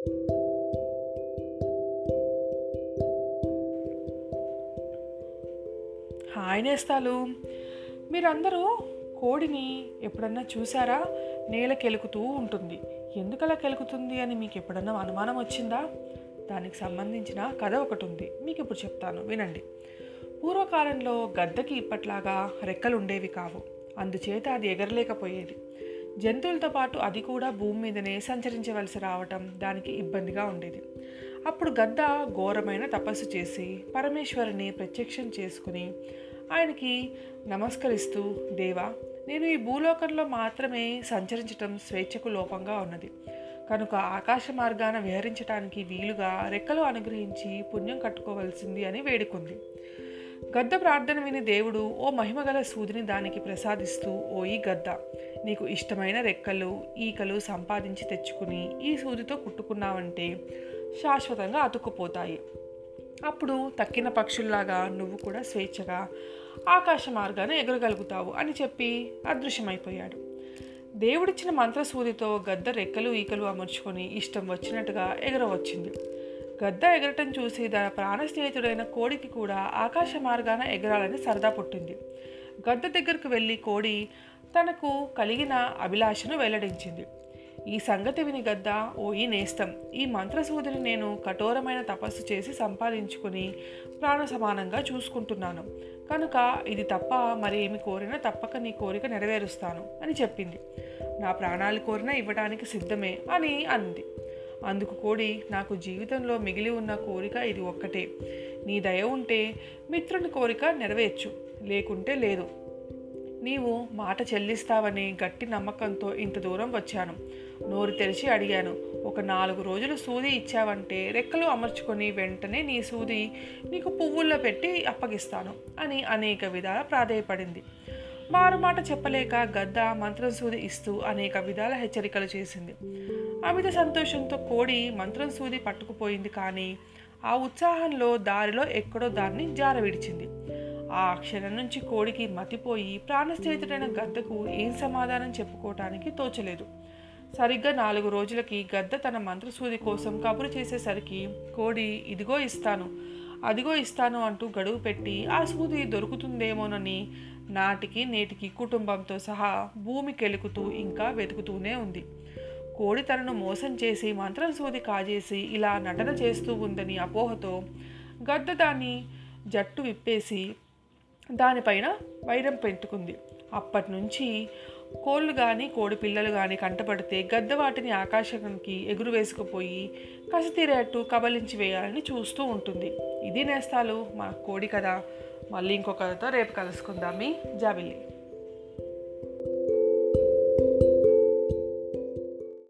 Hi నేస్తాలు. మీరందరూ కోడిని ఎప్పుడన్నా చూసారా? నేల కెలుకుతూ ఉంటుంది. ఎందుకలా కెలుకుతుంది అని మీకు ఎప్పుడన్నా అనుమానం వచ్చిందా? దానికి సంబంధించిన కథ ఒకటి ఉంది. మీకు ఇప్పుడు చెప్తాను. వినండి. పూర్వకాలంలో గద్దకి ఇప్పట్లాగా రెక్కలు ఉండేవి కావు. అందుచేత అది ఎగరలేకపోయేది. జంతువులతో పాటు అది కూడా భూమి మీదనే సంచరించవలసి రావటం దానికి ఇబ్బందిగా ఉండేది. అప్పుడు గద్ద ఘోరమైన తపస్సు చేసి పరమేశ్వరుని ప్రత్యక్షం చేసుకుని ఆయనకి నమస్కరిస్తూ దేవా నేను ఈ భూలోకంలో మాత్రమే సంచరించటం స్వేచ్ఛకు లోపంగా ఉన్నది. కనుక ఆకాశ మార్గాన విహరించటానికి వీలుగా రెక్కలు అనుగ్రహించి పుణ్యం కట్టుకోవలసింది అని వేడుకుంది. గద్ద ప్రార్థన విని దేవుడు ఓ మహిమగల సూదిని దానికి ప్రసాదిస్తూ ఓ ఈ గద్ద. నీకు ఇష్టమైన రెక్కలు ఈకలు సంపాదించి తెచ్చుకుని ఈ సూదితో కుట్టుకున్నావంటే శాశ్వతంగా అతుక్కుపోతాయి. అప్పుడు తక్కిన పక్షుల్లాగా నువ్వు కూడా స్వేచ్ఛగా ఆకాశ మార్గాన ఎగరగలుగుతావు అని చెప్పి అదృశ్యమైపోయాడు. దేవుడిచ్చిన మంత్రసూదితో గద్ద రెక్కలు ఈకలు అమర్చుకొని ఇష్టం వచ్చినట్టుగా ఎగరవచ్చింది. గద్ద ఎగరటం చూసి దాని ప్రాణ స్నేహితుడైన కోడికి కూడా ఆకాశ మార్గాన ఎగరాలని సరదా పుట్టింది. గద్ద దగ్గరకు వెళ్ళి కోడి తనకు కలిగిన అభిలాషను వెల్లడించింది. ఈ సంగతి విని గద్ద ఓ ఈ నేస్తం. ఈ మంత్రసూదిని నేను కఠోరమైన తపస్సు చేసి సంపాదించుకుని ప్రాణ సమానంగా చూసుకుంటున్నాను. కనుక ఇది తప్ప మరి ఏమి కోరినా తప్పక నీ కోరిక నెరవేరుస్తాను అని చెప్పింది. నా ప్రాణాలు కోరినా ఇవ్వడానికి సిద్ధమే అని అంది. అందుకు కోడి నాకు జీవితంలో మిగిలి ఉన్న కోరిక ఇది ఒక్కటే. నీ దయ ఉంటే మిత్రుని కోరిక నెరవేర్చు లేకుంటే లేదు. నీవు మాట చెల్లిస్తావని గట్టి నమ్మకంతో ఇంత దూరం వచ్చాను. నోరు తెరిచి అడిగాను ఒక నాలుగు రోజులు సూది ఇచ్చావంటే రెక్కలు అమర్చుకొని వెంటనే నీ సూది నీకు పువ్వుల్లో పెట్టి అప్పగిస్తాను అని అనేక విధాల ప్రాధేయపడింది. మారుమాట చెప్పలేక గద్ద మంత్రం సూది ఇస్తూ అనేక విధాల హెచ్చరికలు చేసింది. అమిత సంతోషంతో కోడి మంత్రం సూది పట్టుకుపోయింది కానీ ఆ ఉత్సాహంలో దారిలో ఎక్కడో దాన్ని జార విడిచింది ఆ క్షణం నుంచి కోడికి మతిపోయి ప్రాణస్నేహితుడైన గద్దకు ఏం సమాధానం చెప్పుకోవటానికి తోచలేదు. సరిగ్గా నాలుగు రోజులకి గద్ద తన మంత్రసూది కోసం కబురు చేసేసరికి కోడి ఇదిగో ఇస్తాను. అదిగో ఇస్తాను అంటూ గడువు పెట్టి ఆ సూది దొరుకుతుందేమోనని నాటికి నేటికి కుటుంబంతో సహా భూమి కెలుకుతూ ఇంకా వెతుకుతూనే ఉంది. కోడి తనను మోసం చేసి మంత్రం సూది కాజేసి ఇలా నటన చేస్తూ ఉందని అపోహతో గద్ద దాన్ని జట్టు విప్పేసి దానిపైన వైరం పెట్టుకుంది అప్పటి నుంచి కోళ్ళు కానీ కోడి పిల్లలు కానీ కంటపడితే గద్ద వాటిని ఆకాశానికి ఎగురు వేసుకుపోయి కసితీరేట్టు కబలించి వేయాలని చూస్తూ ఉంటుంది. ఇది నేస్తాలు మా కోడి కదా మళ్ళీ ఇంకొకరితో రేపు కలుసుకుందాం. మీ జాబిల్లి.